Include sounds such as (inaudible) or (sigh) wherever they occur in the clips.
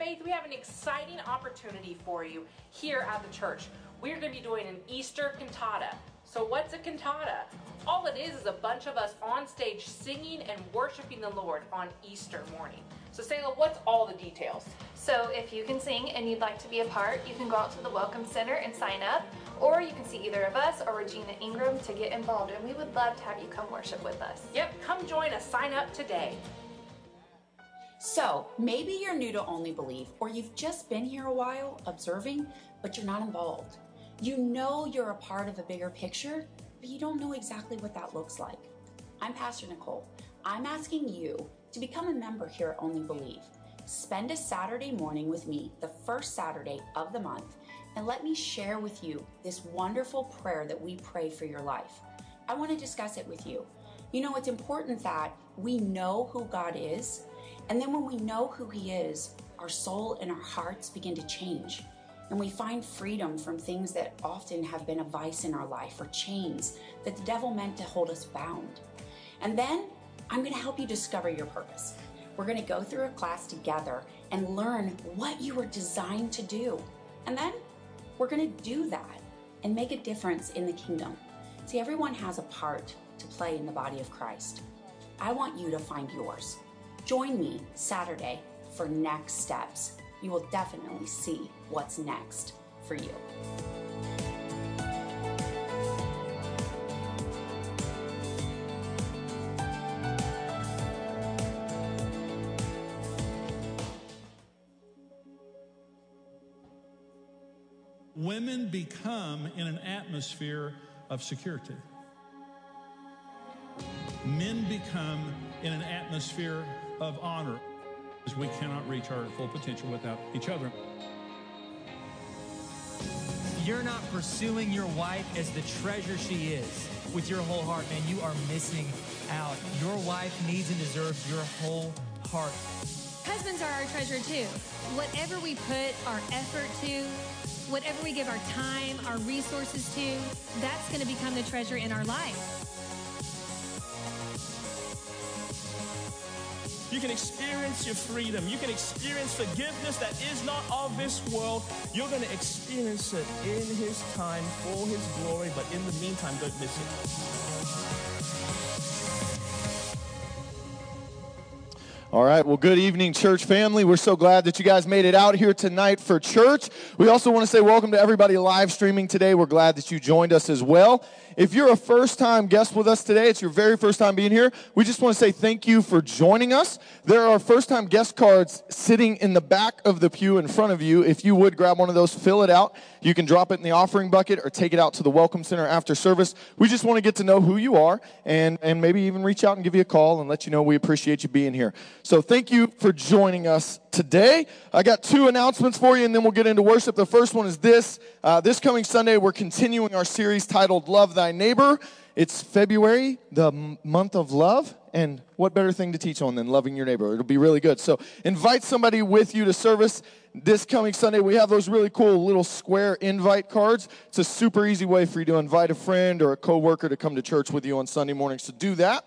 Faith, we have an exciting opportunity for you here at the church. We're going to be doing an Easter cantata. So, what's a cantata? All it is is a bunch of us on stage singing and worshiping the Lord on Easter morning. So, Sayla, what's all the details? So, if you can sing and you'd like to be a part, you can go out to the Welcome Center and sign up, or you can see either of us or Regina Ingram to get involved, and we would love to have you come worship with us. Yep, come join us. Sign up today. Maybe you're new to Only Believe, or you've just been here a while observing, but you're not involved. You know you're a part of a bigger picture, but you don't know exactly what that looks like. I'm Pastor Nicole. I'm asking you to become a member here at Only Believe. Spend a Saturday morning with me, the first Saturday of the month, and let me share with you this wonderful prayer that we pray for your life. I want to discuss it with you. You know, it's important that we know who God is and then when we know who He is, our soul and our hearts begin to change. And we find freedom from things that often have been a vice in our life or chains that the devil meant to hold us bound. And then I'm going to help you discover your purpose. We're going to go through a class together and learn what you were designed to do. And then we're going to do that and make a difference in the kingdom. See, everyone has a part to play in the body of Christ. I want you to find yours. Join me Saturday for Next Steps. You will definitely see what's next for you. women become in an atmosphere of security. Men become in an atmosphere of honor. Because we cannot reach our full potential without each other. You're not pursuing your wife as the treasure she is with your whole heart, man. You are missing out. Your wife needs and deserves your whole heart. Husbands are our treasure too. Whatever we put our effort to, whatever we give our time, our resources to, that's going to become the treasure in our life. You can experience your freedom. You can experience forgiveness that is not of this world. You're going to experience it in His time for His glory. But in the meantime, don't miss it. All right. Well, good evening, church family. We're so glad that you guys made it out here tonight for church. We also want to say welcome to everybody live streaming today. We're glad that you joined us as well. If you're a first time guest with us today, it's your very first time being here, we just want to say thank you for joining us. There are first time guest cards sitting in the back of the pew in front of you. If you would grab one of those, fill it out. You can drop it in the offering bucket or take it out to the Welcome Center after service. We just want to get to know who you are and, and maybe even reach out and give you a call and let you know we appreciate you being here. So thank you for joining us today. I got two announcements for you, and then we'll get into worship. The first one is this uh, this coming Sunday, we're continuing our series titled Love Thy Neighbor. It's February, the month of love. And what better thing to teach on than loving your neighbor? It'll be really good. So invite somebody with you to service this coming Sunday. We have those really cool little square invite cards. It's a super easy way for you to invite a friend or a coworker to come to church with you on Sunday mornings. So do that.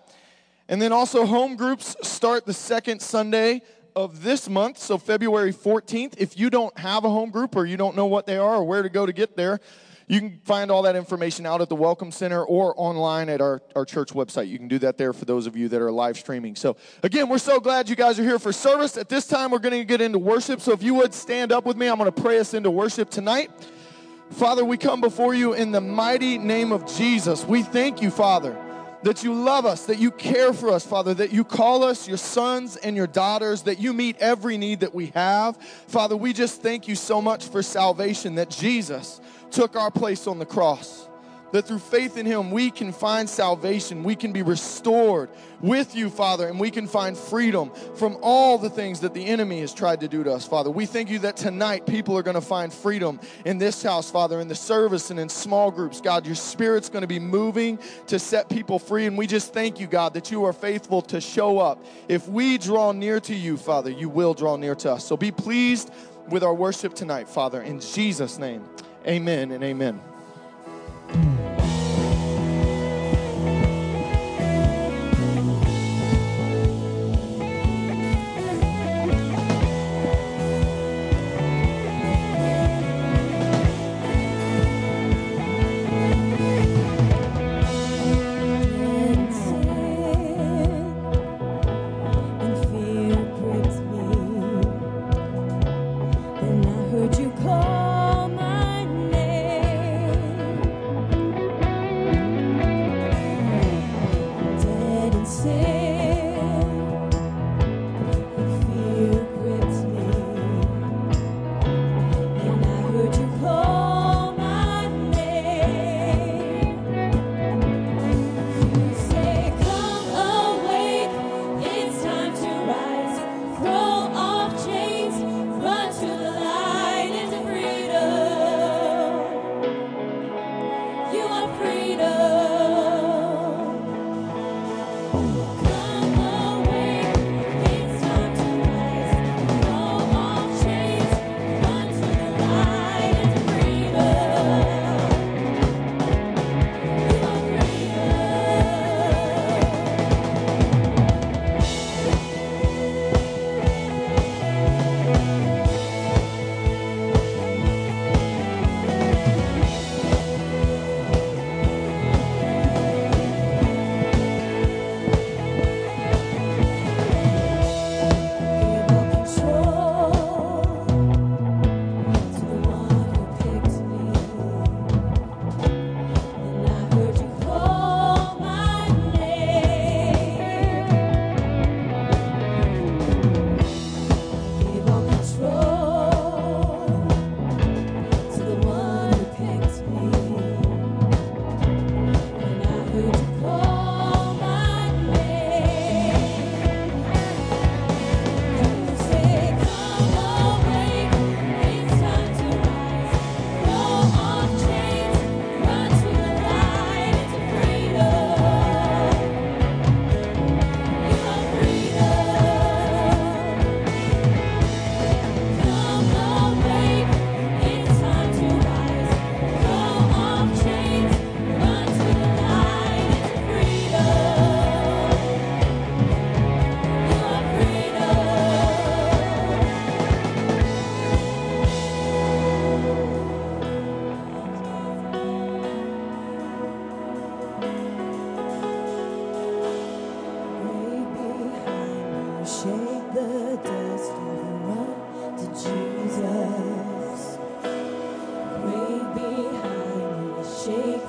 And then also, home groups start the second Sunday of this month, so February 14th. If you don't have a home group or you don't know what they are or where to go to get there, you can find all that information out at the Welcome Center or online at our, our church website. You can do that there for those of you that are live streaming. So, again, we're so glad you guys are here for service. At this time, we're going to get into worship. So, if you would stand up with me, I'm going to pray us into worship tonight. Father, we come before you in the mighty name of Jesus. We thank you, Father that you love us, that you care for us, Father, that you call us your sons and your daughters, that you meet every need that we have. Father, we just thank you so much for salvation, that Jesus took our place on the cross. That through faith in Him, we can find salvation. We can be restored with you, Father, and we can find freedom from all the things that the enemy has tried to do to us, Father. We thank you that tonight people are going to find freedom in this house, Father, in the service and in small groups. God, your Spirit's going to be moving to set people free. And we just thank you, God, that you are faithful to show up. If we draw near to you, Father, you will draw near to us. So be pleased with our worship tonight, Father. In Jesus' name, amen and amen.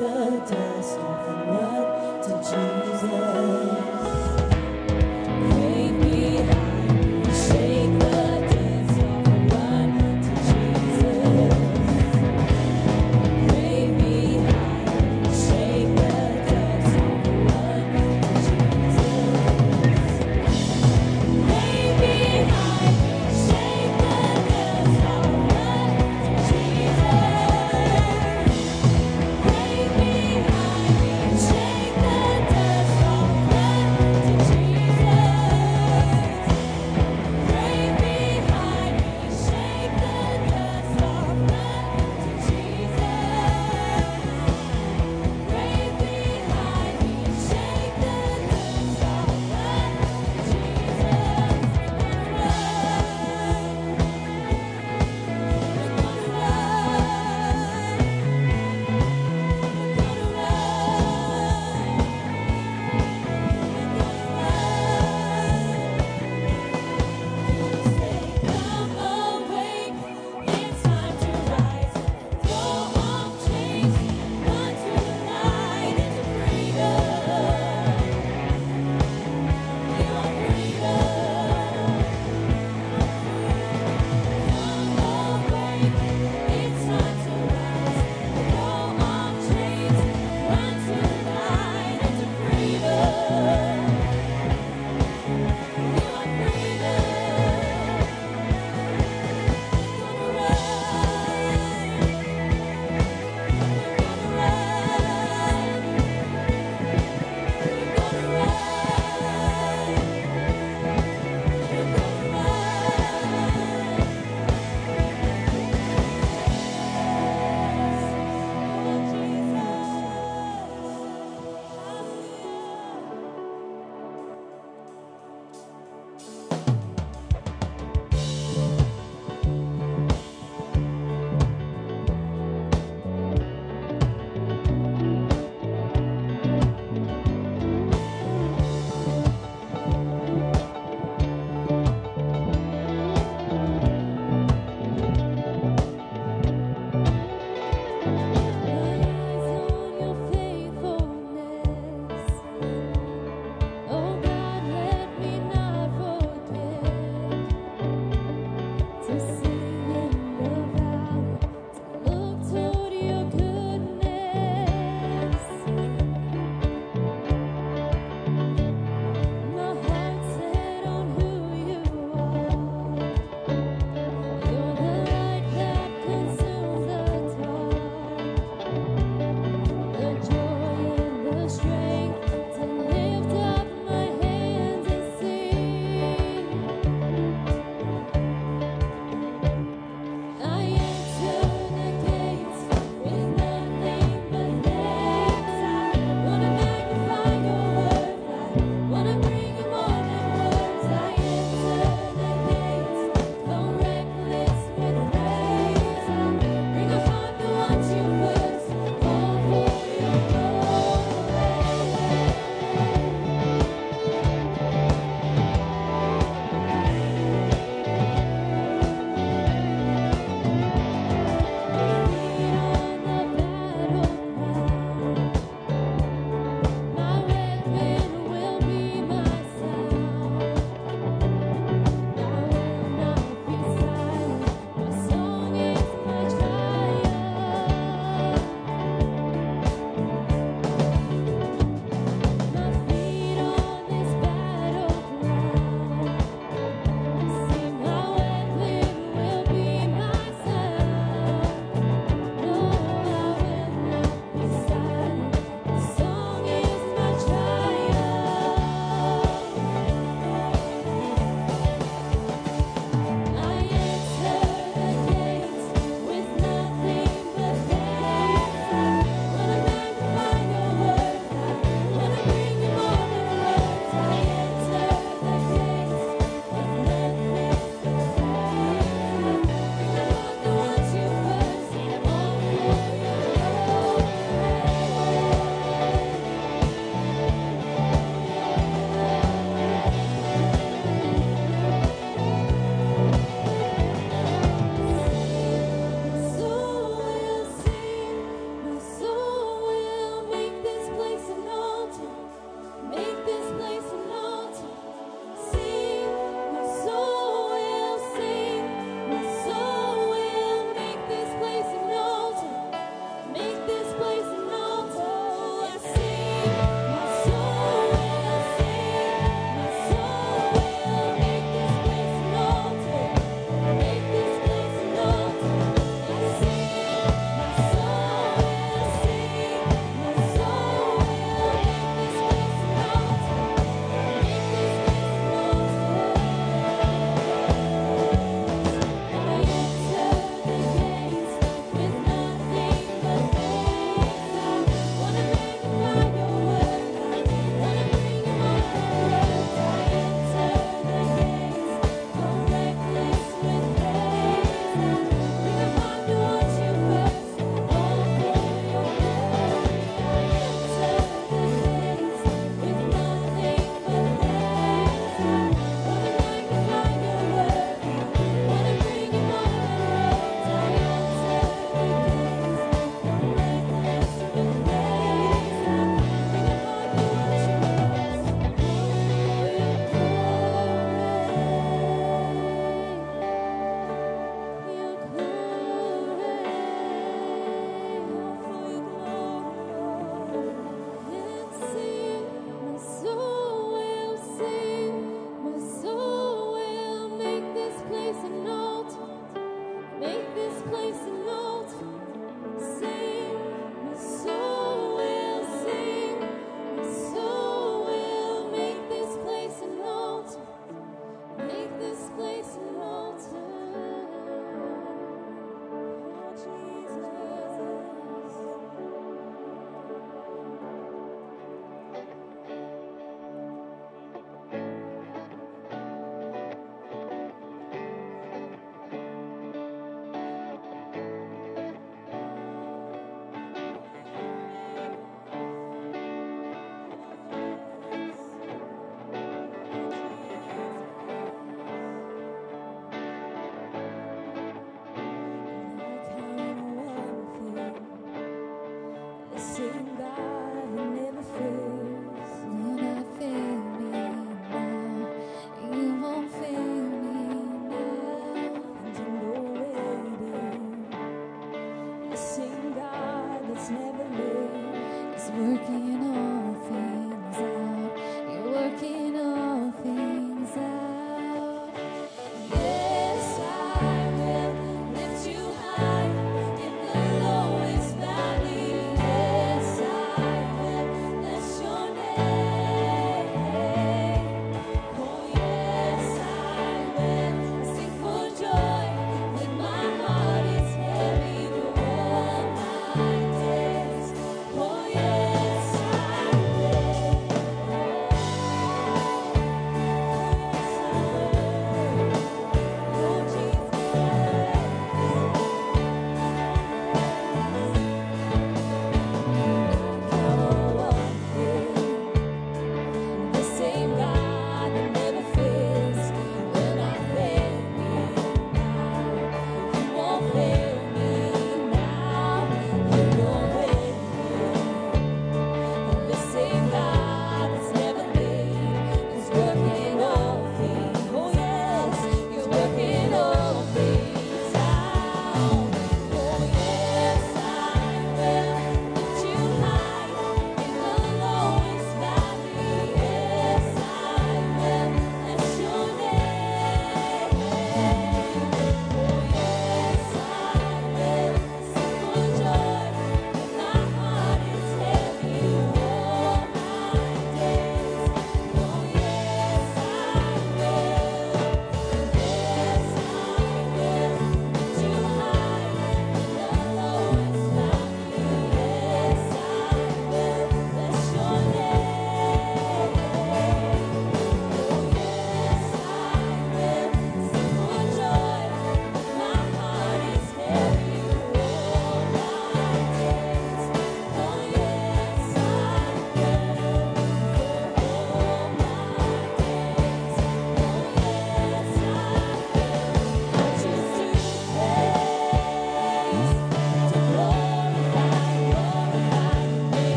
The dust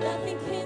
nothing can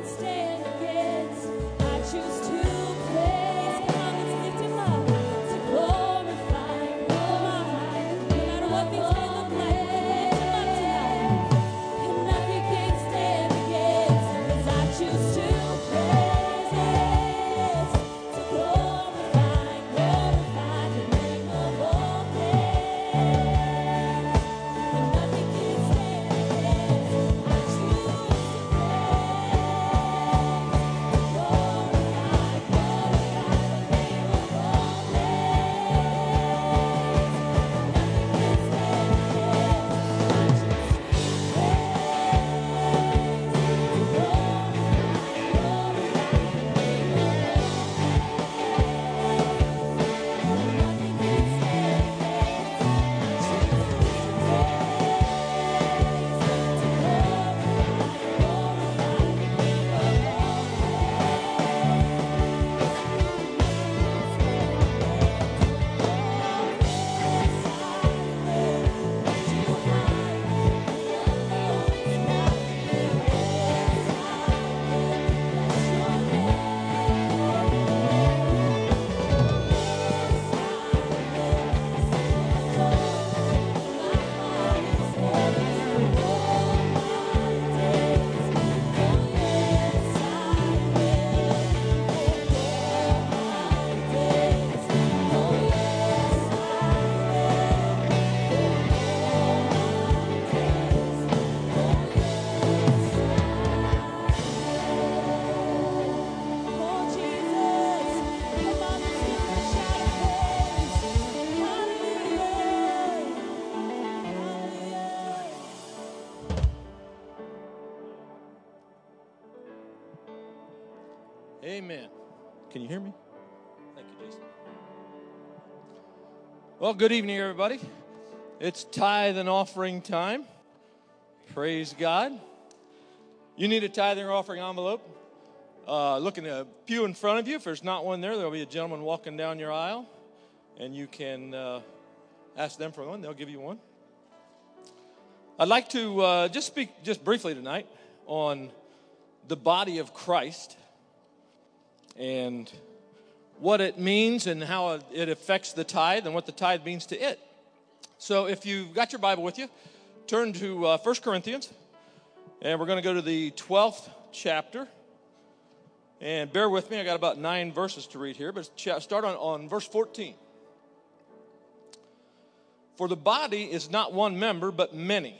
Well, good evening, everybody. It's tithe and offering time. Praise God. You need a tithing or offering envelope. Uh, look in the pew in front of you. If there's not one there, there'll be a gentleman walking down your aisle, and you can uh, ask them for one. They'll give you one. I'd like to uh, just speak just briefly tonight on the body of Christ and what it means and how it affects the tithe and what the tithe means to it. So, if you've got your Bible with you, turn to uh, 1 Corinthians, and we're going to go to the 12th chapter. And bear with me, I got about nine verses to read here, but start on, on verse 14. For the body is not one member, but many.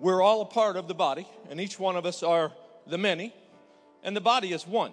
We're all a part of the body, and each one of us are the many, and the body is one.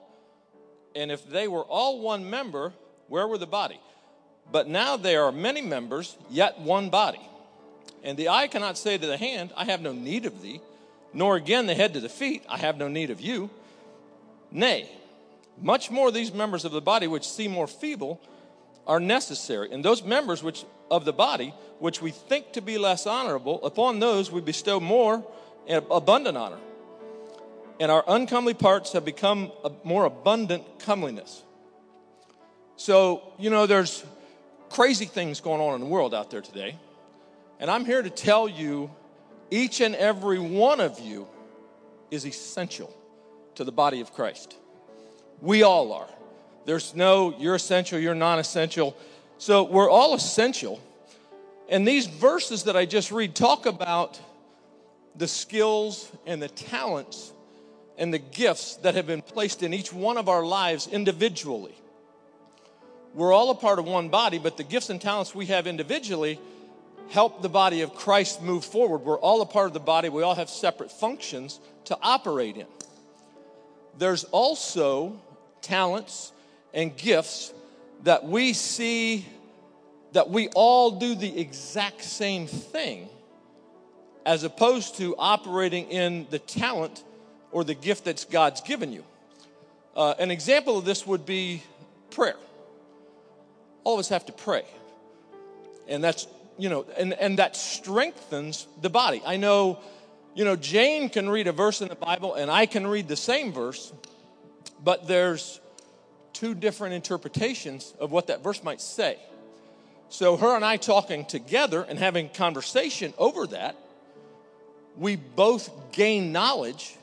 and if they were all one member, where were the body? But now there are many members, yet one body. And the eye cannot say to the hand, I have no need of thee, nor again the head to the feet, I have no need of you. Nay, much more these members of the body which seem more feeble are necessary. And those members which of the body which we think to be less honorable, upon those we bestow more abundant honor. And our uncomely parts have become a more abundant comeliness. So, you know, there's crazy things going on in the world out there today. And I'm here to tell you each and every one of you is essential to the body of Christ. We all are. There's no you're essential, you're non essential. So we're all essential. And these verses that I just read talk about the skills and the talents and the gifts that have been placed in each one of our lives individually. We're all a part of one body, but the gifts and talents we have individually help the body of Christ move forward. We're all a part of the body, we all have separate functions to operate in. There's also talents and gifts that we see that we all do the exact same thing as opposed to operating in the talent or the gift that God's given you. Uh, an example of this would be prayer. All of us have to pray. And that's, you know, and, and that strengthens the body. I know, you know, Jane can read a verse in the Bible and I can read the same verse, but there's two different interpretations of what that verse might say. So, her and I talking together and having conversation over that, we both gain knowledge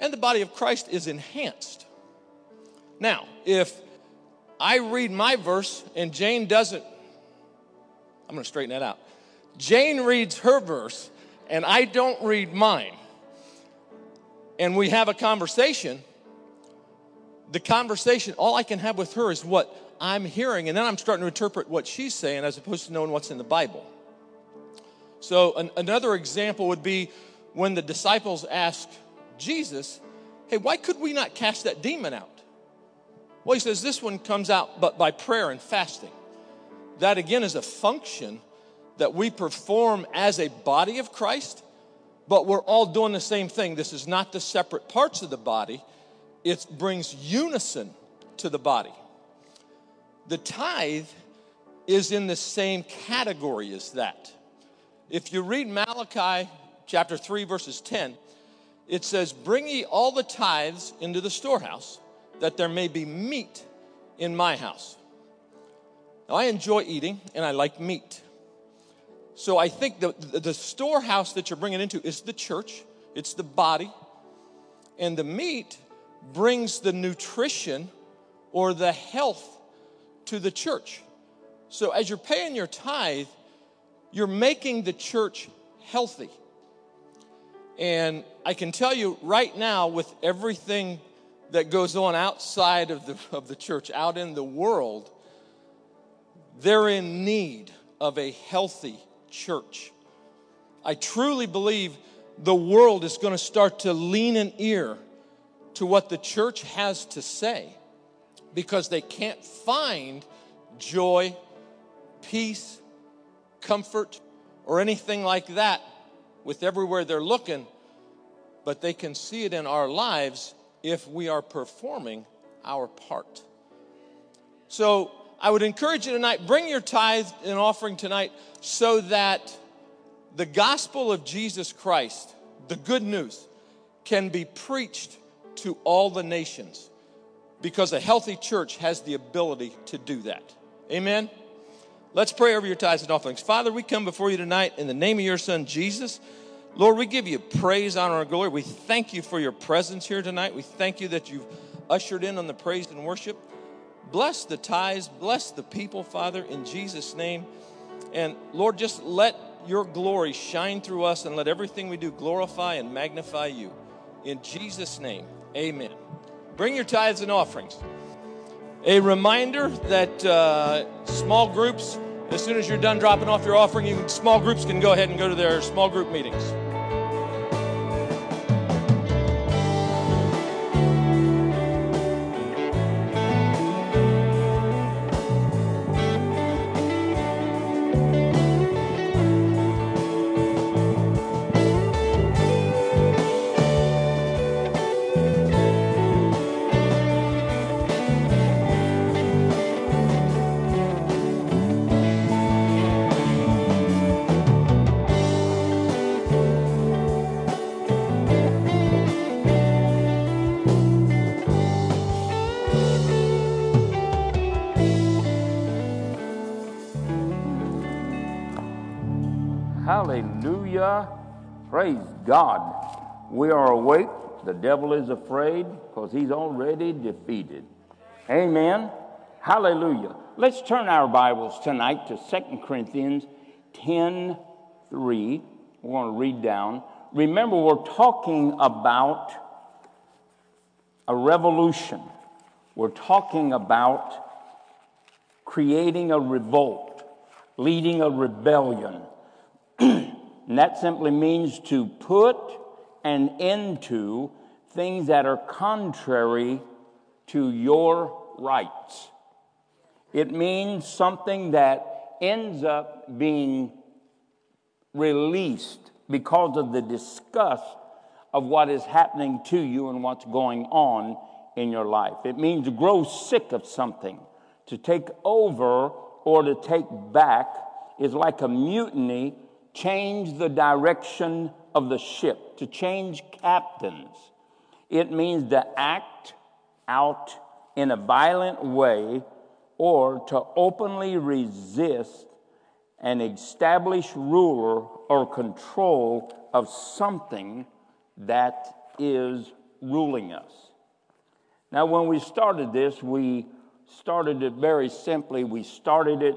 and the body of Christ is enhanced. Now, if I read my verse and Jane doesn't, I'm to straighten that out. Jane reads her verse and I don't read mine, and we have a conversation, the conversation, all I can have with her is what I'm hearing, and then I'm starting to interpret what she's saying as opposed to knowing what's in the Bible. So, an, another example would be when the disciples asked Jesus, Hey, why could we not cast that demon out? Well, he says this one comes out but by prayer and fasting. That again is a function that we perform as a body of Christ, but we're all doing the same thing. This is not the separate parts of the body, it brings unison to the body. The tithe is in the same category as that. If you read Malachi chapter 3, verses 10, it says, Bring ye all the tithes into the storehouse, that there may be meat in my house. Now, I enjoy eating and I like meat. So I think the, the storehouse that you're bringing into is the church, it's the body, and the meat brings the nutrition or the health to the church. So as you're paying your tithe, you're making the church healthy. And I can tell you right now, with everything that goes on outside of the, of the church, out in the world, they're in need of a healthy church. I truly believe the world is going to start to lean an ear to what the church has to say because they can't find joy, peace, comfort, or anything like that with everywhere they're looking, but they can see it in our lives if we are performing our part. So I would encourage you tonight bring your tithe and offering tonight so that the gospel of Jesus Christ, the good news, can be preached to all the nations because a healthy church has the ability to do that. Amen. Let's pray over your tithes and offerings. Father, we come before you tonight in the name of your son, Jesus. Lord, we give you praise, honor, and glory. We thank you for your presence here tonight. We thank you that you've ushered in on the praise and worship. Bless the tithes, bless the people, Father, in Jesus' name. And Lord, just let your glory shine through us and let everything we do glorify and magnify you. In Jesus' name, amen. Bring your tithes and offerings. A reminder that uh, small groups, as soon as you're done dropping off your offering, you, small groups can go ahead and go to their small group meetings. God. We are awake. The devil is afraid because he's already defeated. Amen. Hallelujah. Let's turn our Bibles tonight to 2 Corinthians 10 3. We're going to read down. Remember, we're talking about a revolution. We're talking about creating a revolt, leading a rebellion. And that simply means to put an end to things that are contrary to your rights. It means something that ends up being released because of the disgust of what is happening to you and what's going on in your life. It means to grow sick of something, to take over or to take back is like a mutiny, change the direction of the ship, to change captains. It means to act out in a violent way or to openly resist an established ruler or control of something that is ruling us. Now, when we started this, we started it very simply. We started it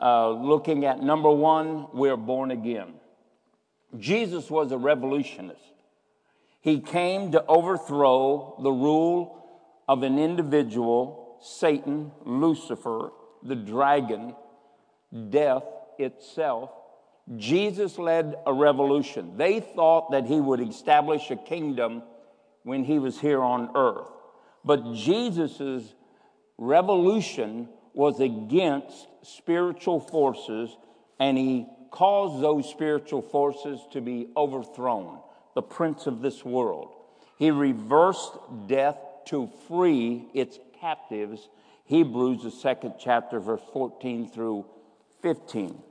uh, looking at number one, we're born again. Jesus was a revolutionist. He came to overthrow the rule of an individual, Satan, Lucifer, the dragon, death itself. Jesus led a revolution. They thought that he would establish a kingdom when he was here on earth. But Jesus' revolution was against spiritual forces, and he caused those spiritual forces to be overthrown, the prince of this world. He reversed death to free its captives. Hebrews, the second chapter, verse 14 through 15.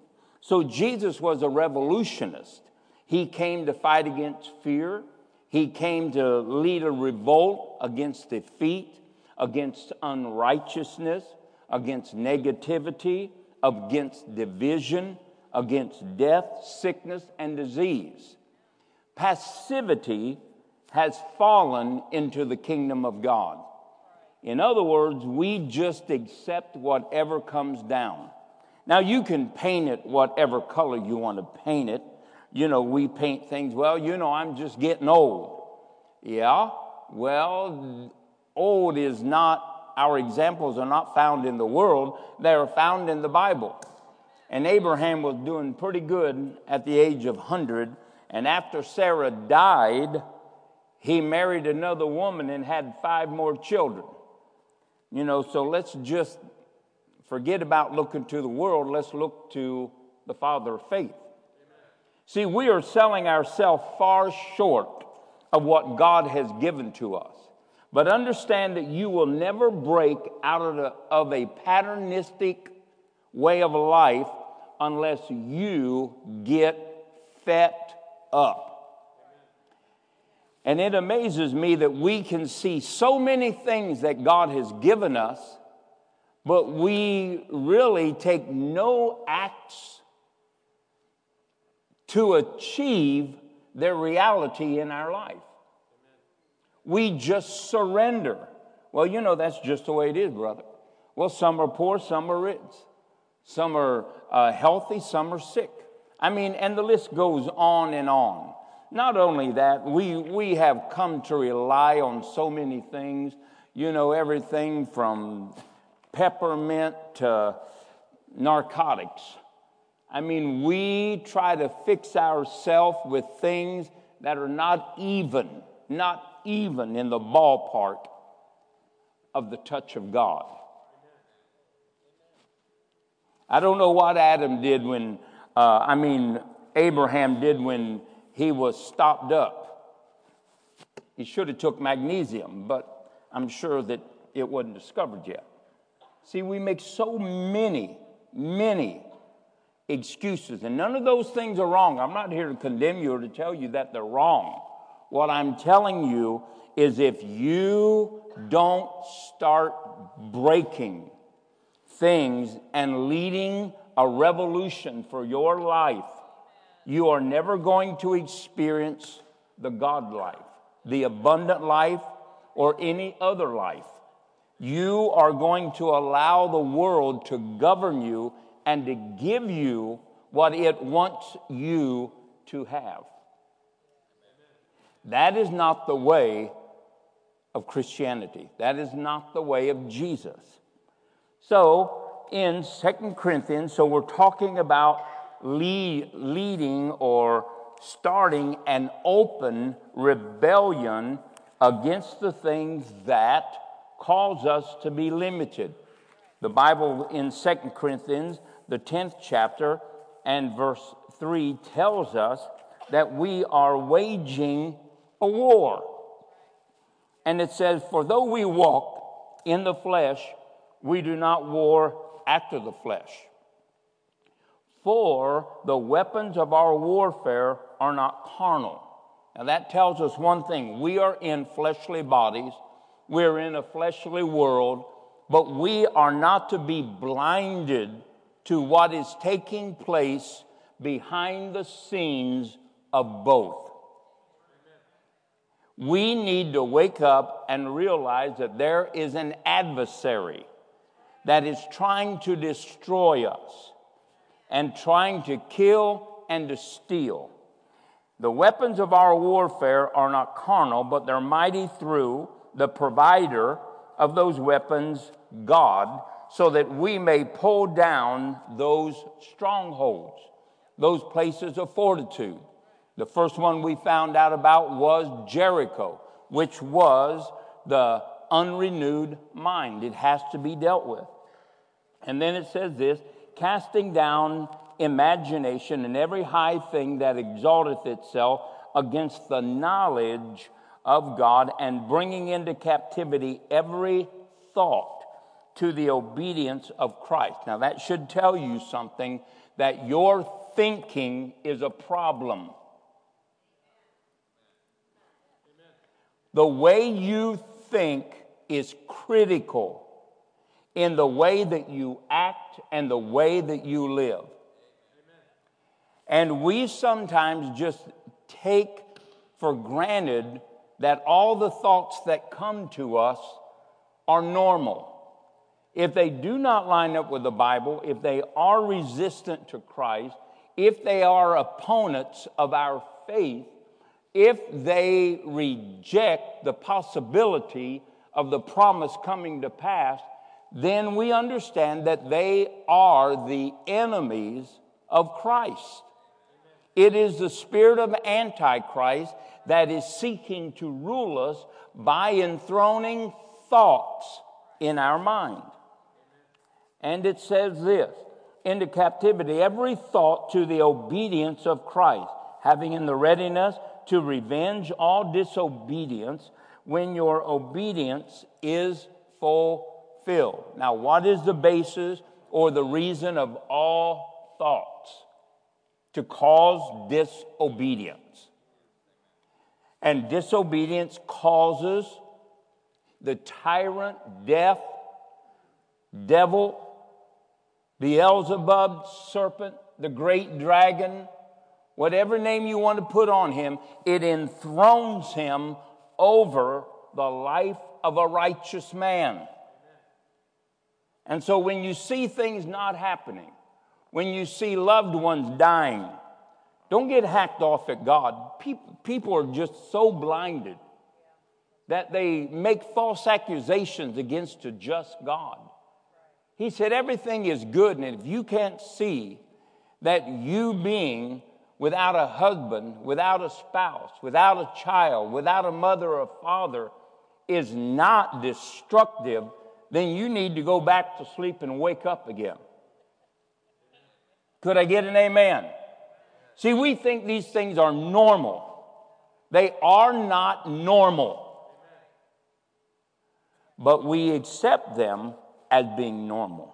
So Jesus was a revolutionist. He came to fight against fear. He came to lead a revolt against defeat, against unrighteousness, against negativity, against division, against death, sickness, and disease. Passivity has fallen into the kingdom of God. In other words, we just accept whatever comes down. Now, you can paint it whatever color you want to paint it. You know, we paint things, well, you know, I'm just getting old. Yeah, well, old is not our examples are not found in the world, they are found in the Bible. And Abraham was doing pretty good at the age of 100. And after Sarah died, he married another woman and had five more children. You know, so let's just forget about looking to the world. Let's look to the Father of faith. See, we are selling ourselves far short of what God has given to us. But understand that you will never break out of, the, of a patternistic way of life unless you get fed up. And it amazes me that we can see so many things that God has given us, but we really take no acts to achieve their reality in our life. We just surrender. Well, you know, that's just the way it is, brother. Well, some are poor, some are rich. Some are uh, healthy, some are sick. I mean, and the list goes on and on. Not only that, we, we have come to rely on so many things, you know, everything from peppermint to narcotics. I mean, we try to fix ourselves with things that are not even, not even in the ballpark of the touch of God. I don't know what Adam did when, uh, I mean, Abraham did when he was stopped up. He should have took magnesium, but I'm sure that it wasn't discovered yet. See, we make so many, many excuses, and none of those things are wrong. I'm not here to condemn you or to tell you that they're wrong. What I'm telling you is if you don't start breaking things and leading a revolution for your life, you are never going to experience the God life, the abundant life, or any other life. You are going to allow the world to govern you and to give you what it wants you to have. That is not the way of Christianity. That is not the way of Jesus. So, in Second Corinthians, so we're talking about lead, leading or starting an open rebellion against the things that cause us to be limited. The Bible in Second Corinthians, the 10th chapter and verse 3 tells us that we are waging a war. And it says, For though we walk in the flesh, we do not war after the flesh. For the weapons of our warfare are not carnal. Now that tells us one thing we are in fleshly bodies, we're in a fleshly world, but we are not to be blinded to what is taking place behind the scenes of both. We need to wake up and realize that there is an adversary that is trying to destroy us and trying to kill and to steal. The weapons of our warfare are not carnal, but they're mighty through the provider of those weapons, God, so that we may pull down those strongholds, those places of fortitude. The first one we found out about was Jericho, which was the unrenewed mind. It has to be dealt with. And then it says this casting down imagination and every high thing that exalteth itself against the knowledge of God, and bringing into captivity every thought to the obedience of Christ. Now, that should tell you something that your thinking is a problem. The way you think is critical in the way that you act and the way that you live. And we sometimes just take for granted that all the thoughts that come to us are normal. If they do not line up with the Bible, if they are resistant to Christ, if they are opponents of our faith, if they reject the possibility of the promise coming to pass, then we understand that they are the enemies of Christ. It is the spirit of Antichrist that is seeking to rule us by enthroning thoughts in our mind. And it says this into captivity every thought to the obedience of Christ, having in the readiness to revenge all disobedience when your obedience is fulfilled. Now, what is the basis or the reason of all thoughts? To cause disobedience. And disobedience causes the tyrant, death, devil, Beelzebub, serpent, the great dragon, whatever name you want to put on him, it enthrones him over the life of a righteous man. And so when you see things not happening, when you see loved ones dying, don't get hacked off at God. People, are just so blinded that they make false accusations against a just God. He said, Everything is good, and if you can't see that you being without a husband, without a spouse, without a child, without a mother or father is not destructive, then you need to go back to sleep and wake up again. Could I get an amen? See, we think these things are normal. They are not normal. But we accept them as being normal.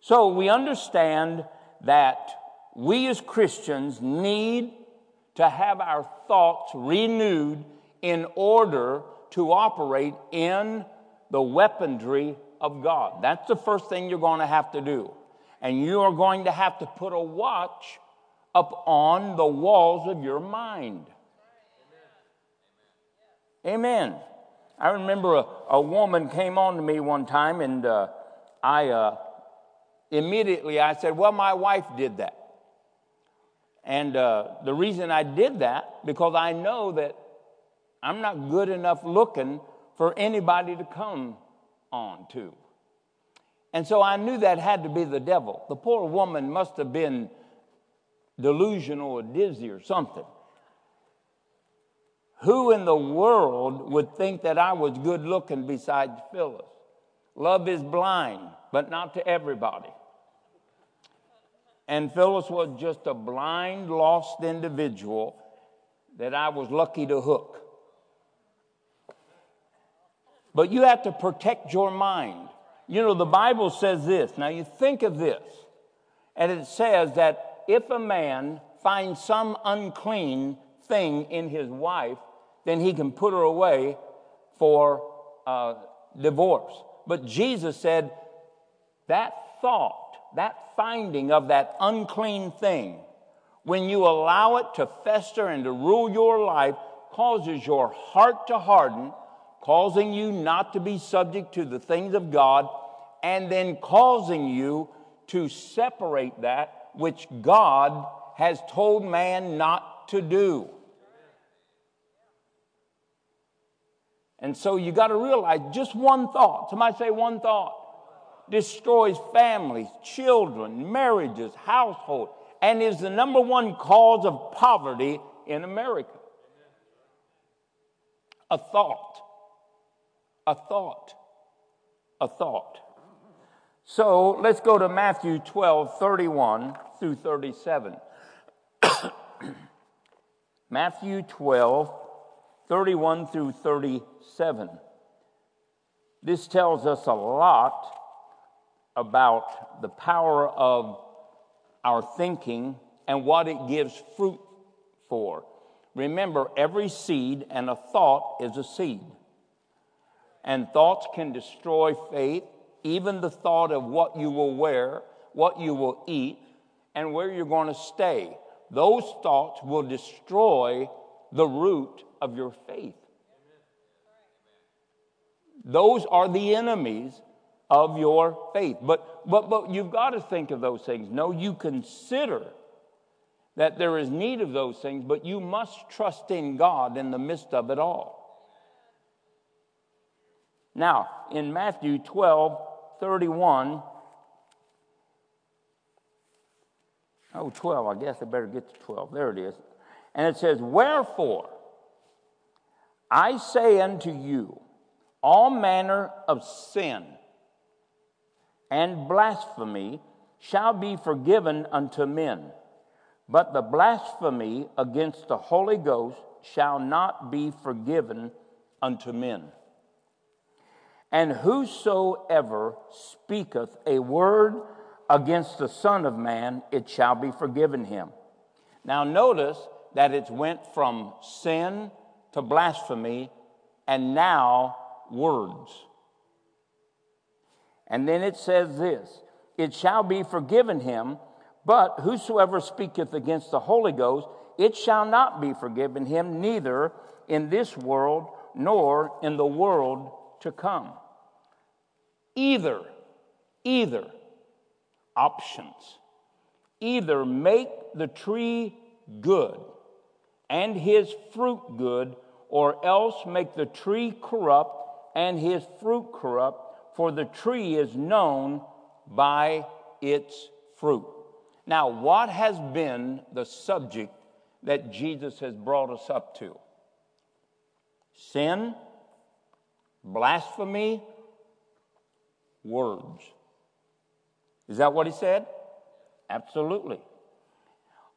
So we understand that we as Christians need to have our thoughts renewed in order to operate in the weaponry of God. That's the first thing you're going to have to do. And you are going to have to put a watch up on the walls of your mind. Amen. I remember a, a woman came on to me one time, and uh, I uh, immediately I said, "Well, my wife did that." And uh, the reason I did that because I know that I'm not good enough looking for anybody to come on to. And so I knew that had to be the devil. The poor woman must have been delusional or dizzy or something. Who in the world would think that I was good looking besides Phyllis? Love is blind, but not to everybody. And Phyllis was just a blind, lost individual that I was lucky to hook. But you have to protect your mind. You know, the Bible says this. Now, you think of this, and it says that if a man finds some unclean thing in his wife, then he can put her away for uh, divorce. But Jesus said that thought, that finding of that unclean thing, when you allow it to fester and to rule your life, causes your heart to harden, causing you not to be subject to the things of God, and then causing you to separate that which God has told man not to do. And so you got to realize just one thought, somebody say one thought, destroys families, children, marriages, households, and is the number one cause of poverty in America. A thought, a thought, a thought. So let's go to Matthew 12, 31 through 37. (coughs) Matthew 12, 31 through 37. This tells us a lot about the power of our thinking and what it gives fruit for. Remember, every seed and a thought is a seed. And thoughts can destroy faith, even the thought of what you will wear, what you will eat, and where you're going to stay. Those thoughts will destroy the root of your faith. Those are the enemies of your faith. But, but, but you've got to think of those things. No, you consider that there is need of those things, but you must trust in God in the midst of it all. Now, in Matthew 12, 31, oh, 12, I guess I better get to 12. There it is. And it says, Wherefore, I say unto you, all manner of sin and blasphemy shall be forgiven unto men, but the blasphemy against the Holy Ghost shall not be forgiven unto men. And whosoever speaketh a word against the Son of Man, it shall be forgiven him. Now, notice that it's went from sin to blasphemy and now words. And then it says this it shall be forgiven him, but whosoever speaketh against the Holy Ghost, it shall not be forgiven him, neither in this world nor in the world to come. Either, either options. Either make the tree good and his fruit good, or else make the tree corrupt and his fruit corrupt, for the tree is known by its fruit. Now, what has been the subject that Jesus has brought us up to? Sin, blasphemy, words. Is that what he said? Absolutely.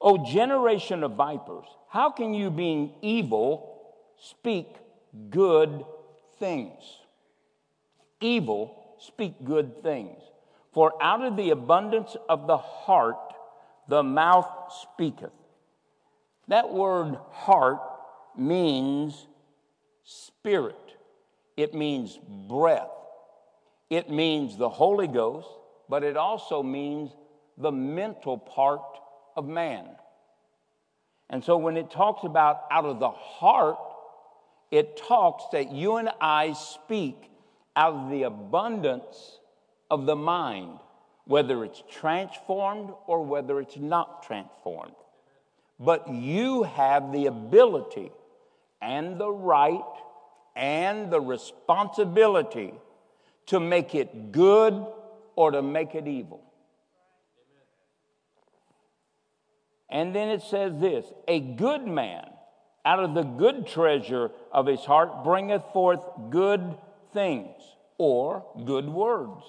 O generation of vipers, how can you, being evil, speak good things? Evil, speak good things. For out of the abundance of the heart, the mouth speaketh. That word heart means spirit, it means breath, it means the Holy Ghost, but it also means the mental part of man. And so when it talks about out of the heart, it talks that you and I speak out of the abundance of the mind, whether it's transformed or whether it's not transformed. But you have the ability and the right and the responsibility to make it good or to make it evil. And then it says this A good man out of the good treasure of his heart bringeth forth good things or good words.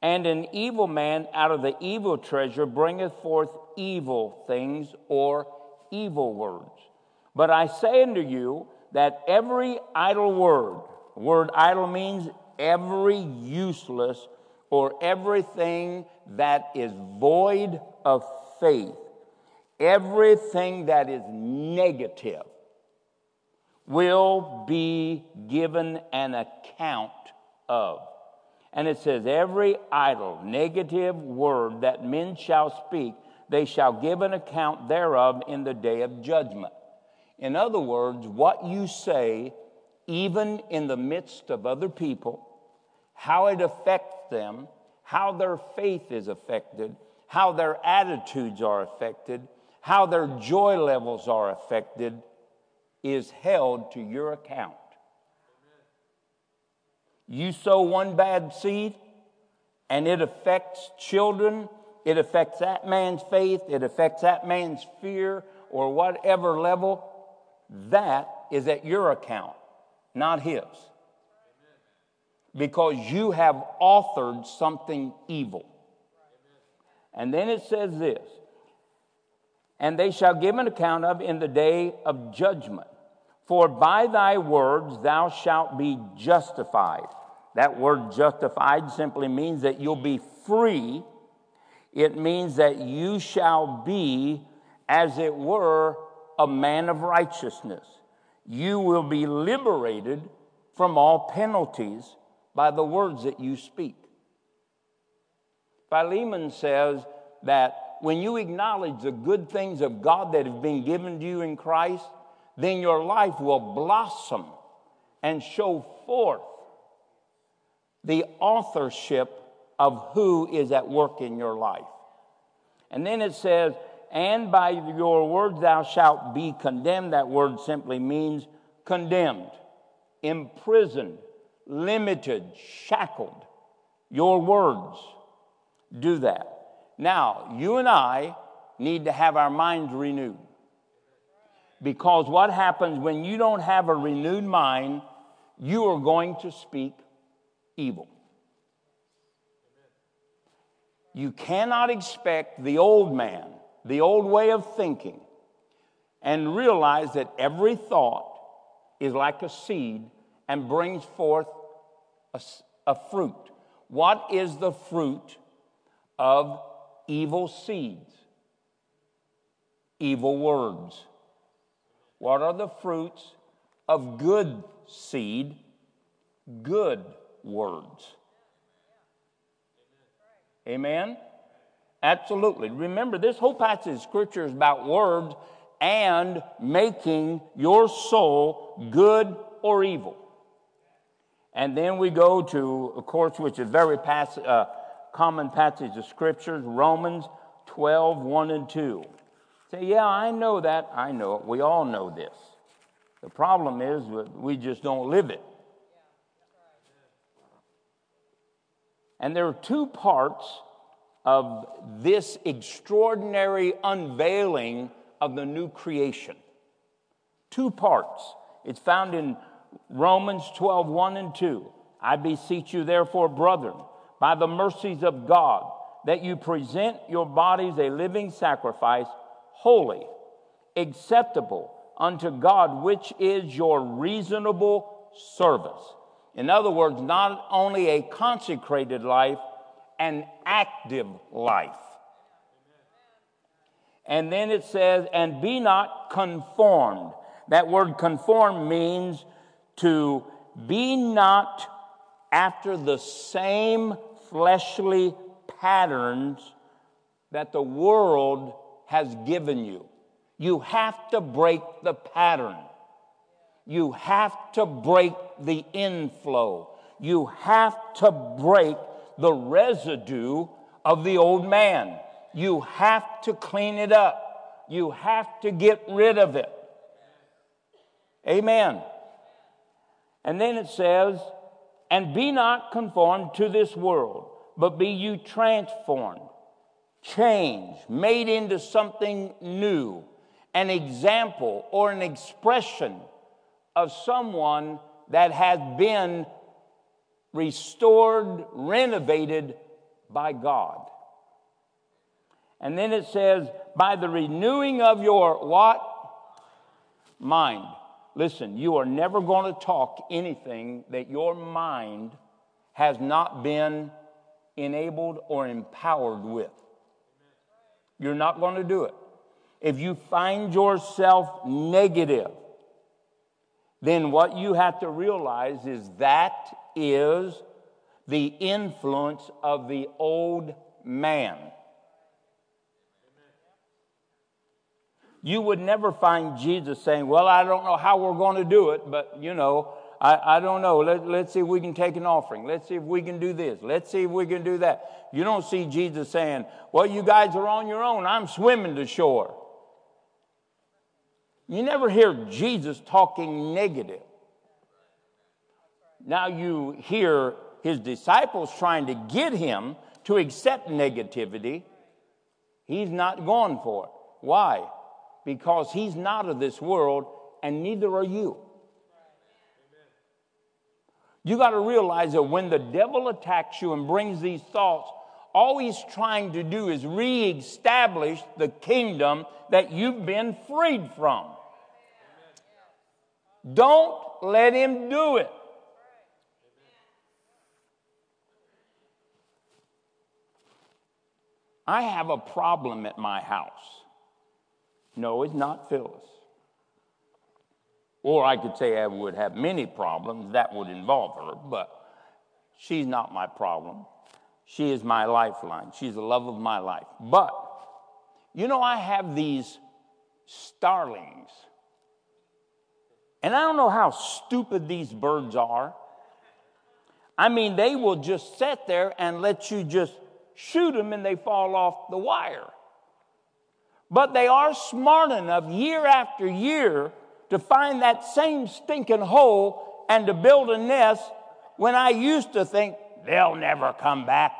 And an evil man out of the evil treasure bringeth forth evil things or evil words. But I say unto you that every idle word, word idle means every useless or everything that is void of faith, everything that is negative will be given an account of. And it says, Every idle, negative word that men shall speak, they shall give an account thereof in the day of judgment. In other words, what you say, even in the midst of other people, how it affects them, how their faith is affected, how their attitudes are affected, how their joy levels are affected, is held to your account. You sow one bad seed, and it affects children, it affects that man's faith, it affects that man's fear, or whatever level, that is at your account, not his. Because you have authored something evil. And then it says this and they shall give an account of in the day of judgment. For by thy words thou shalt be justified. That word justified simply means that you'll be free. It means that you shall be, as it were, a man of righteousness. You will be liberated from all penalties by the words that you speak. Philemon says that when you acknowledge the good things of God that have been given to you in Christ, then your life will blossom and show forth the authorship of who is at work in your life. And then it says, and by your words thou shalt be condemned. That word simply means condemned, imprisoned, limited, shackled. Your words do that. Now, you and I need to have our minds renewed. Because what happens when you don't have a renewed mind, you are going to speak evil. You cannot expect the old man, the old way of thinking, and realize that every thought is like a seed and brings forth a, a fruit. What is the fruit of evil seeds, evil words. What are the fruits of good seed? Good words. Amen? Absolutely. Remember, this whole passage of scripture is about words and making your soul good or evil. And then we go to, of course, which is very pass, uh, common passage of scriptures, Romans 12, 1 and 2. Say, yeah, I know that. I know it. We all know this. The problem is we just don't live it. And there are two parts of this extraordinary unveiling of the new creation. Two parts. It's found in Romans 12, 1 and 2. I beseech you, therefore, brethren, by the mercies of God that you present your bodies a living sacrifice, holy, acceptable unto God, which is your reasonable service. In other words, not only a consecrated life, an active life. And then it says, and be not conformed. That word conform means to be not after the same fleshly patterns that the world has given you. You have to break the pattern. You have to break the inflow. You have to break the residue of the old man. You have to clean it up. You have to get rid of it. Amen. And then it says, and be not conformed to this world, but be you transformed, changed, made into something new, an example or an expression of someone that has been restored, renovated by God. And then it says, by the renewing of your what? Mind. Listen, you are never going to talk anything that your mind has not been enabled or empowered with. You're not going to do it. If you find yourself negative, then what you have to realize is that is the influence of the old man. You would never find Jesus saying, Well, I don't know how we're going to do it, but you know, I, I don't know. Let, let's see if we can take an offering. Let's see if we can do this. Let's see if we can do that. You don't see Jesus saying, Well, you guys are on your own. I'm swimming to shore. You never hear Jesus talking negative. Now you hear his disciples trying to get him to accept negativity. He's not going for it. Why? Because he's not of this world, and neither are you. You got to realize that when the devil attacks you and brings these thoughts, all he's trying to do is reestablish the kingdom that you've been freed from. Don't let him do it. I have a problem at my house. No, it's not Phyllis. Or I could say I would have many problems that would involve her, but she's not my problem. She is my lifeline. She's the love of my life. But, you know, I have these starlings. And I don't know how stupid these birds are. I mean, they will just sit there and let you just shoot them and they fall off the wire. But they are smart enough year after year to find that same stinking hole and to build a nest when I used to think they'll never come back.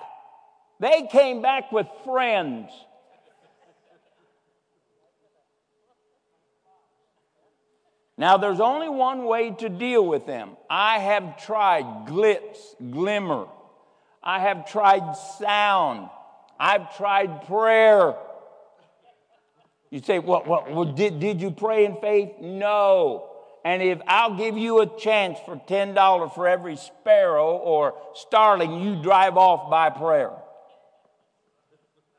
They came back with friends. Now, there's only one way to deal with them. I have tried glitz, glimmer. I have tried sound. I've tried prayer. You say, well, well, well did, did you pray in faith? No. And if I'll give you a chance for $10 for every sparrow or starling you drive off by prayer.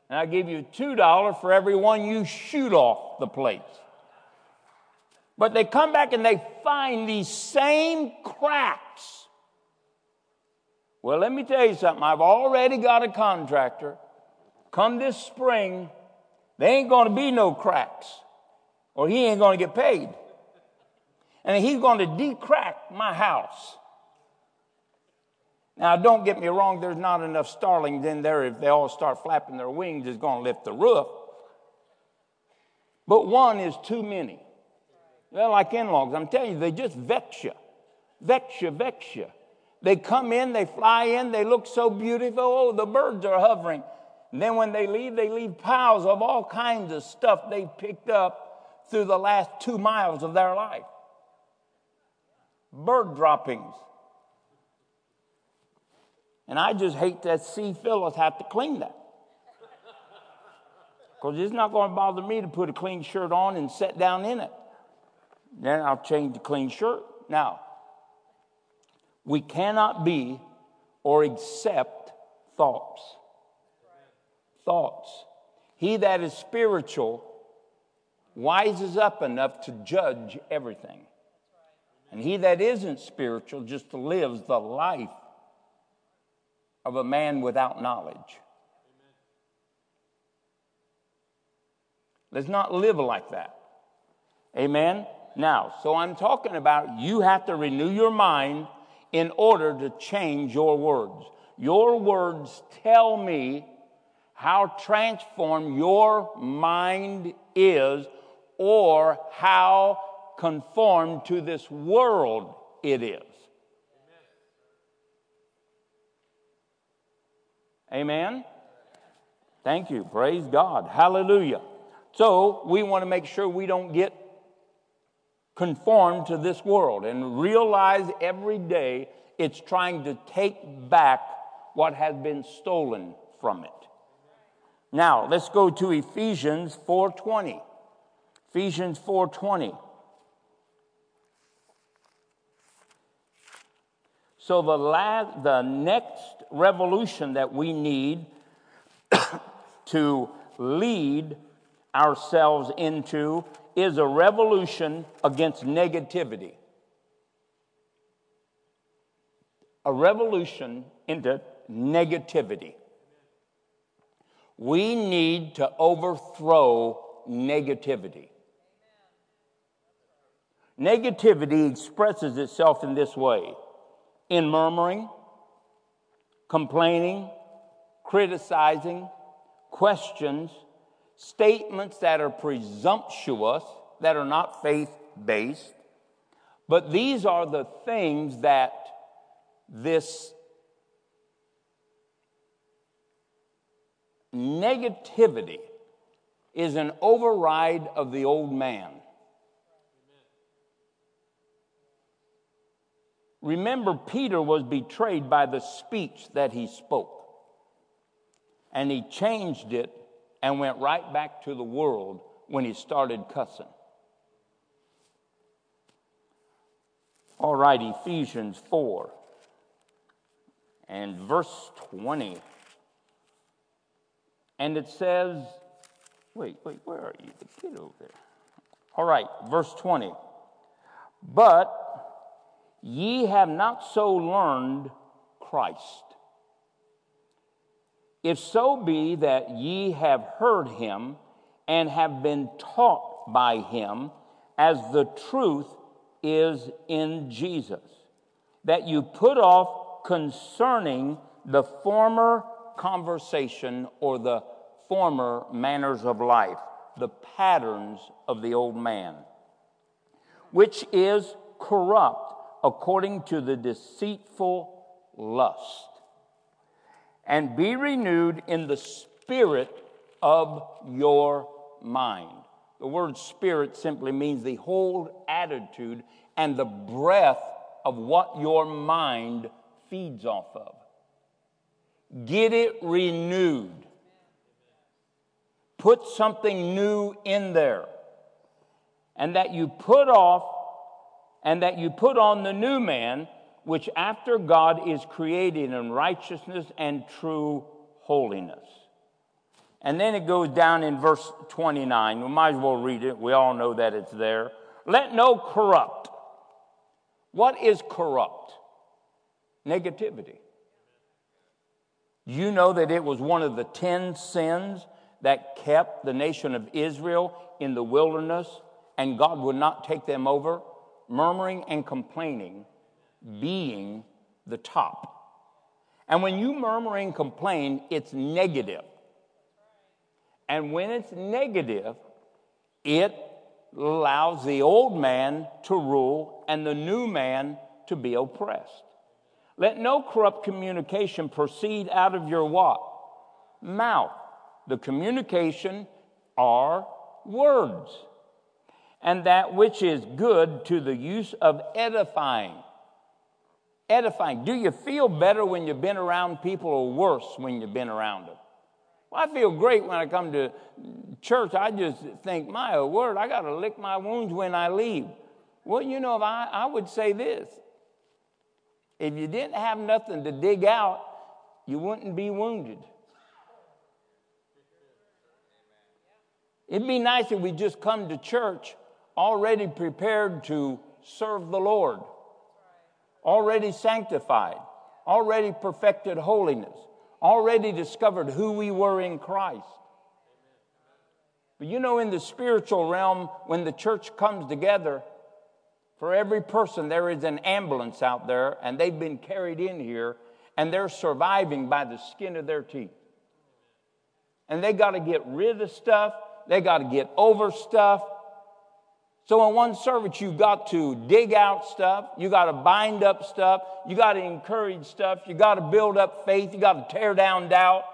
And I'll give you $2 for every one you shoot off the place. But they come back and they find these same cracks. Well, let me tell you something. I've already got a contractor. Come this spring, there ain't going to be no cracks, or he ain't going to get paid. And he's going to decrack my house. Now, don't get me wrong, there's not enough starlings in there. If they all start flapping their wings, it's going to lift the roof. But one is too many. They're like in laws. I'm telling you, they just vex you. Vex you, vex you. They come in, they fly in, they look so beautiful. Oh, the birds are hovering. And then when they leave, they leave piles of all kinds of stuff they've picked up through the last two miles of their life. Bird droppings. And I just hate to see Phyllis have to clean that. Because it's not going to bother me to put a clean shirt on and sit down in it. Then I'll change the clean shirt. Now, we cannot be or accept thoughts. Thoughts. He that is spiritual wises up enough to judge everything. And he that isn't spiritual just lives the life of a man without knowledge. Let's not live like that. Amen? Now, so I'm talking about you have to renew your mind in order to change your words. Your words tell me how transformed your mind is or how conformed to this world it is. Amen? Thank you. Praise God. Hallelujah. So we want to make sure we don't get conformed to this world and realize every day it's trying to take back what has been stolen from it. Now, let's go to Ephesians 4:20. Ephesians 4:20. So the the next revolution that we need (coughs) to lead ourselves into is a revolution against negativity. A revolution into negativity. We need to overthrow negativity. Negativity expresses itself in this way in murmuring, complaining, criticizing, questions, statements that are presumptuous, that are not faith based. But these are the things that this negativity is an override of the old man. Remember, Peter was betrayed by the speech that he spoke. And he changed it and went right back to the world when he started cussing. All right, Ephesians 4 and verse 20. And it says, wait, wait, where are you? Get over there. All right, verse 20. But ye have not so learned Christ. If so be that ye have heard him and have been taught by him, as the truth is in Jesus, that you put off concerning the former conversation or the former manners of life, the patterns of the old man, which is corrupt according to the deceitful lust, and be renewed in the spirit of your mind. The word spirit simply means the whole attitude and the breath of what your mind feeds off of. Get it renewed. Put something new in there. And that you put off and that you put on the new man, which after God is created in righteousness and true holiness. And then it goes down in verse 29. We might as well read it. We all know that it's there. Let no corrupt. What is corrupt? Negativity. You know that it was one of the ten sins that kept the nation of Israel in the wilderness, and God would not take them over murmuring and complaining being the top. And when you murmur and complain, it's negative. And when it's negative, it allows the old man to rule and the new man to be oppressed. Let no corrupt communication proceed out of your what? Mouth. The communication are words and that which is good to the use of edifying. Edifying. Do you feel better when you've been around people or worse when you've been around them? Well, I feel great when I come to church. I just think, my word, I got to lick my wounds when I leave. Well, you know, if I, I would say this if you didn't have nothing to dig out, you wouldn't be wounded. It'd be nice if we just come to church already prepared to serve the Lord, already sanctified, already perfected holiness, already discovered who we were in Christ. But you know, in the spiritual realm, when the church comes together, for every person, there is an ambulance out there, and they've been carried in here, and they're surviving by the skin of their teeth. And they got to get rid of stuff, they got to get over stuff, so in one service, you've got to dig out stuff, you got to bind up stuff, you got to encourage stuff, you got to build up faith, you got to tear down doubt.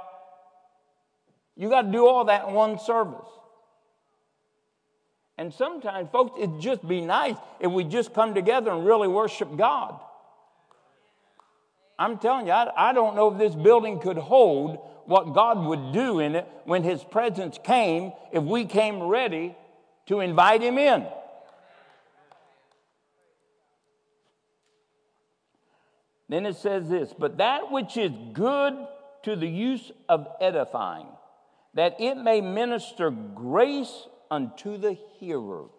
You got to do all that in one service. And sometimes, folks, it'd just be nice if we just come together and really worship God. I'm telling you, I, I, don't know if this building could hold what God would do in it when His presence came if we came ready to invite Him in. Then it says this, but that which is good to the use of edifying, that it may minister grace unto the hearers.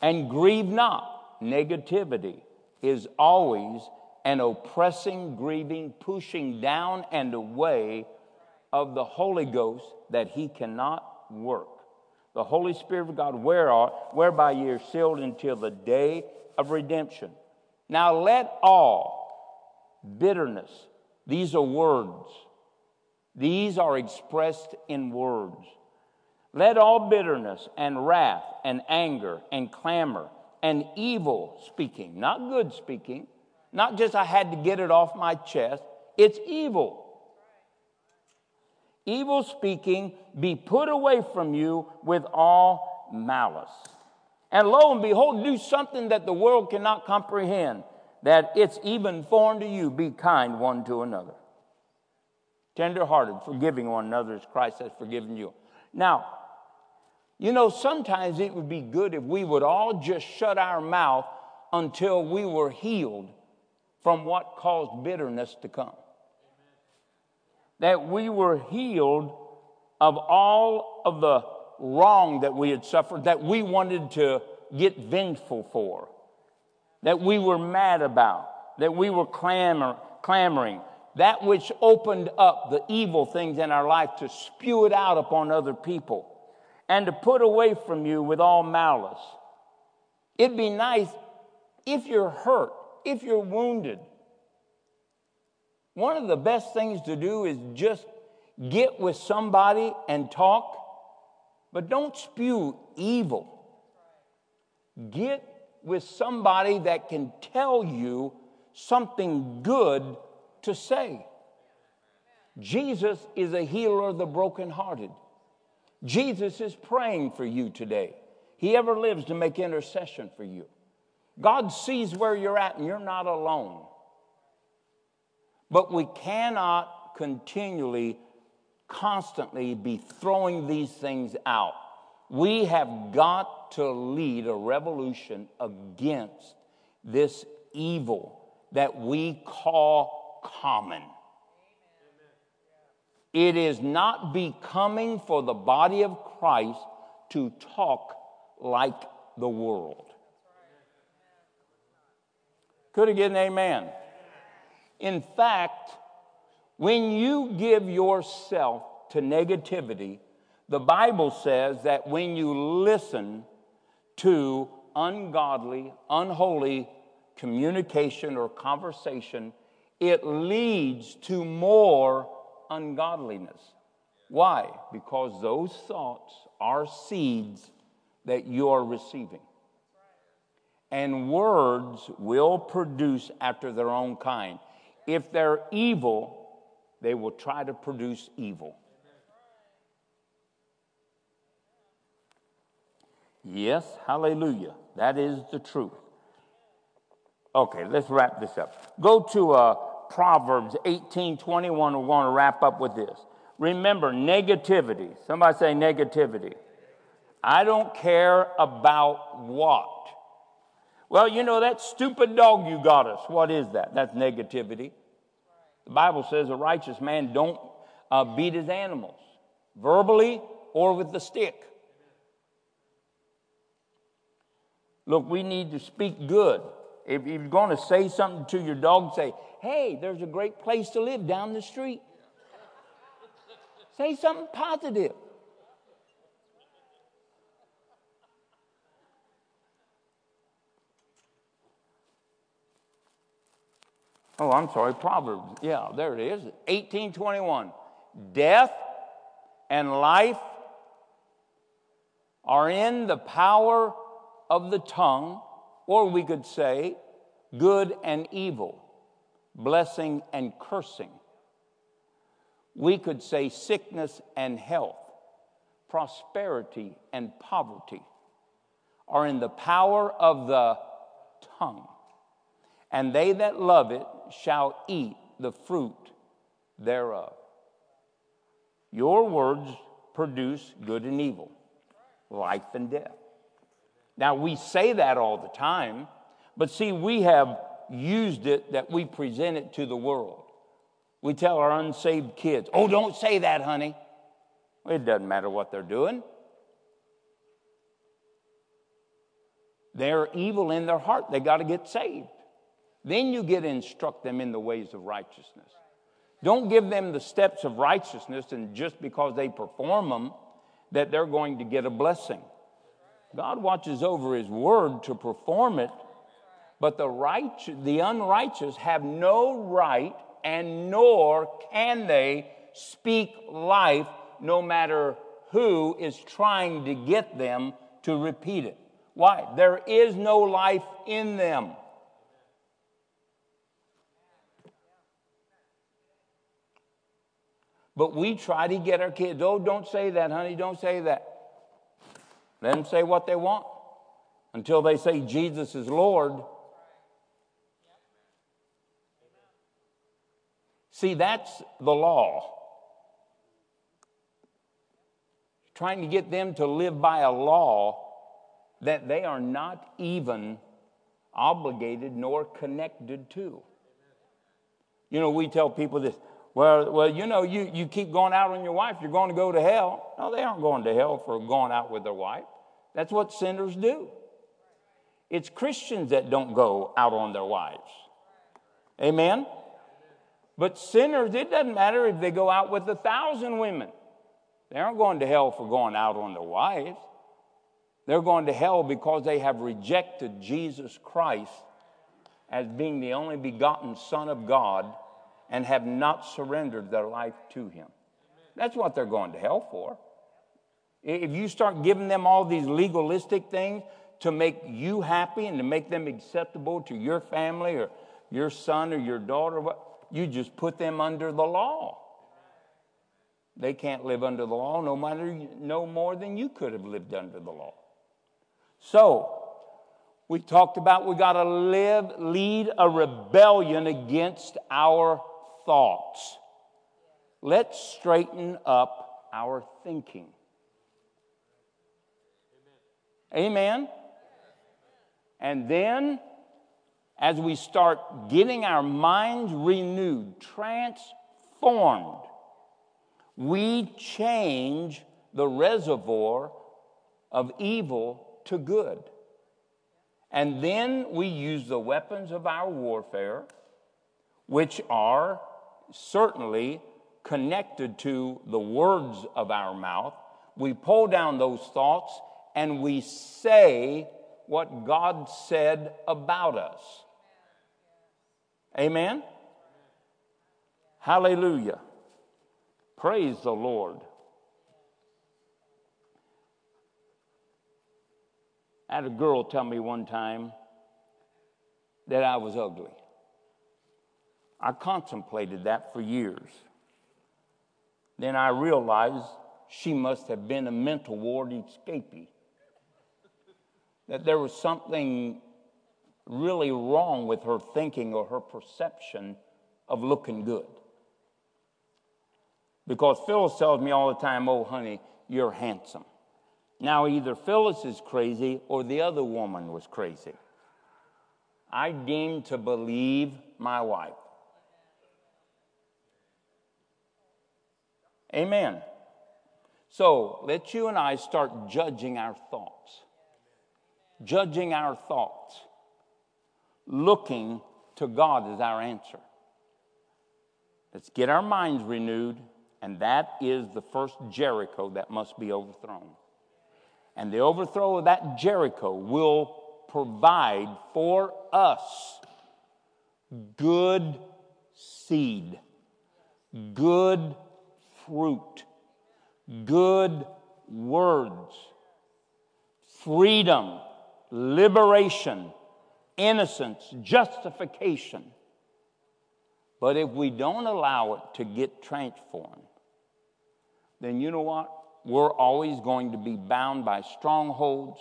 And grieve not. Negativity is always an oppressing, grieving, pushing down and away of the Holy Ghost that he cannot work. The Holy Spirit of God, whereby ye are sealed until the day of redemption. Now let all bitterness, these are words, these are expressed in words. Let all bitterness and wrath and anger and clamor and evil speaking, not good speaking, not just I had to get it off my chest, it's evil. Evil speaking be put away from you with all malice. And lo and behold, do something that the world cannot comprehend, that it's even foreign to you. Be kind one to another. Tenderhearted, forgiving one another as Christ has forgiven you. Now, you know, sometimes it would be good if we would all just shut our mouth until we were healed from what caused bitterness to come. That we were healed of all of the wrong that we had suffered, that we wanted to get vengeful for, that we were mad about, that we were clamor, clamoring, that which opened up the evil things in our life to spew it out upon other people and to put away from you with all malice. It'd be nice if you're hurt, if you're wounded. One of the best things to do is just get with somebody and talk, but don't spew evil. Get with somebody that can tell you something good to say. Jesus is a healer of the brokenhearted. Jesus is praying for you today. He ever lives to make intercession for you. God sees where you're at and you're not alone. But we cannot continually, constantly be throwing these things out. We have got to lead a revolution against this evil that we call common. It is not becoming for the body of Christ to talk like the world. Could get an amen? In fact, when you give yourself to negativity, the Bible says that when you listen to ungodly, unholy communication or conversation, it leads to more ungodliness. Why? Because those thoughts are seeds that you are receiving. And words will produce after their own kind. If they're evil, they will try to produce evil. Yes, hallelujah. That is the truth. Okay, let's wrap this up. Go to uh, Proverbs 18 21. We're going to wrap up with this. Remember, negativity. Somebody say negativity. I don't care about what. Well, you know, that stupid dog you got us. What is that? That's negativity. The Bible says a righteous man don't uh, beat his animals, verbally or with the stick. Look, we need to speak good. If you're going to say something to your dog, say, hey, there's a great place to live down the street. say something positive. Oh, I'm sorry, Proverbs. Yeah, there it is. 1821. Death and life are in the power of the tongue, or we could say good and evil, blessing and cursing. We could say sickness and health, prosperity and poverty are in the power of the tongue. And they that love it shall eat the fruit thereof. Your words produce good and evil, life and death. Now, we say that all the time, but see, we have used it that we present it to the world. We tell our unsaved kids, oh, don't say that, honey. It doesn't matter what they're doing. They're evil in their heart. They got to get saved. Then you get to instruct them in the ways of righteousness. Don't give them the steps of righteousness, and just because they perform them, that they're going to get a blessing. God watches over His word to perform it, but the, right, the unrighteous have no right, and nor can they speak life no matter who is trying to get them to repeat it. Why? There is no life in them. But we try to get our kids, oh, don't say that, honey, don't say that. Let them say what they want until they say Jesus is Lord. See, that's the law. Trying to get them to live by a law that they are not even obligated nor connected to. You know, we tell people this well, well, you know, you, you keep going out on your wife, you're going to go to hell. No, they aren't going to hell for going out with their wife. That's what sinners do. It's Christians that don't go out on their wives. Amen? But sinners, it doesn't matter if they go out with a thousand women. They aren't going to hell for going out on their wives. They're going to hell because they have rejected Jesus Christ as being the only begotten Son of God and have not surrendered their life to Him. That's what they're going to hell for. If you start giving them all these legalistic things to make you happy and to make them acceptable to your family or your son or your daughter, you just put them under the law. They can't live under the law no matter no more than you could have lived under the law. So, we talked about we got to live lead a rebellion against our thoughts. Let's straighten up our thinking. Amen. And then, as we start getting our minds renewed, transformed, we change the reservoir of evil to good. And then we use the weapons of our warfare, which are certainly connected to the words of our mouth. We pull down those thoughts and we say what God said about us. Amen? Hallelujah. Praise the Lord. I had a girl tell me one time that I was ugly. I contemplated that for years. Then I realized she must have been a mental ward escapee. That there was something really wrong with her thinking or her perception of looking good. Because Phyllis tells me all the time, oh, honey, you're handsome. Now, either Phyllis is crazy or the other woman was crazy. I deem to believe my wife. Amen. So let you and I start judging our thoughts. Judging our thoughts. Looking to God as our answer. Let's get our minds renewed, and that is the first Jericho that must be overthrown. And the overthrow of that Jericho will provide for us good seed, good fruit, good words, freedom, liberation, innocence, justification. But if we don't allow it to get transformed, then you know what? We're always going to be bound by strongholds,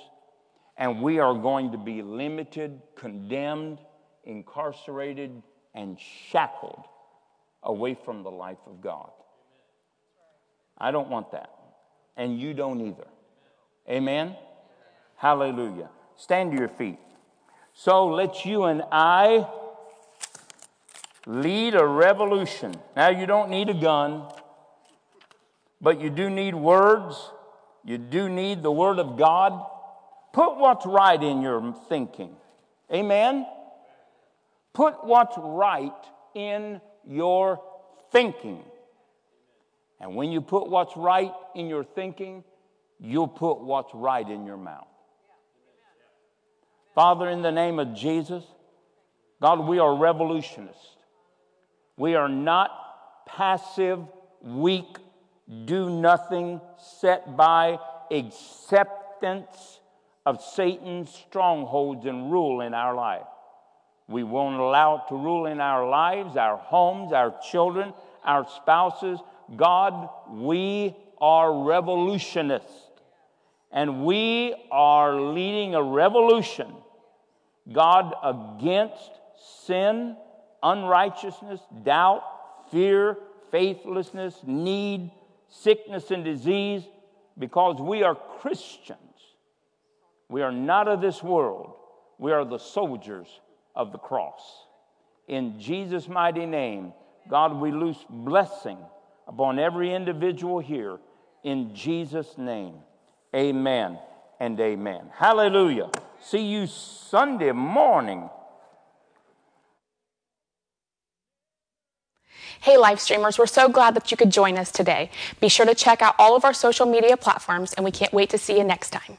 and we are going to be limited, condemned, incarcerated, and shackled away from the life of God. I don't want that. And you don't either. Amen? Hallelujah. Stand to your feet. So let you and I Lead a revolution. Now, you don't need a gun, but you do need words. You do need the Word of God. Put what's right in your thinking. Amen? Put what's right in your thinking. And when you put what's right in your thinking, you'll put what's right in your mouth. Father, in the name of Jesus, God, we are revolutionists. We are not passive, weak, do nothing, set by acceptance of Satan's strongholds and rule in our life. We won't allow it to rule in our lives, our homes, our children, our spouses. God, we are revolutionists. And we are leading a revolution, God, against sin, unrighteousness, doubt, fear, faithlessness, need, sickness, and disease, because we are Christians. We are not of this world. We are the soldiers of the cross. In Jesus' mighty name, God, we loose blessing upon every individual here. In Jesus' name, amen and amen. Hallelujah. See you Sunday morning. Hey, live streamers, we're so glad that you could join us today. Be sure to check out all of our social media platforms, and we can't wait to see you next time.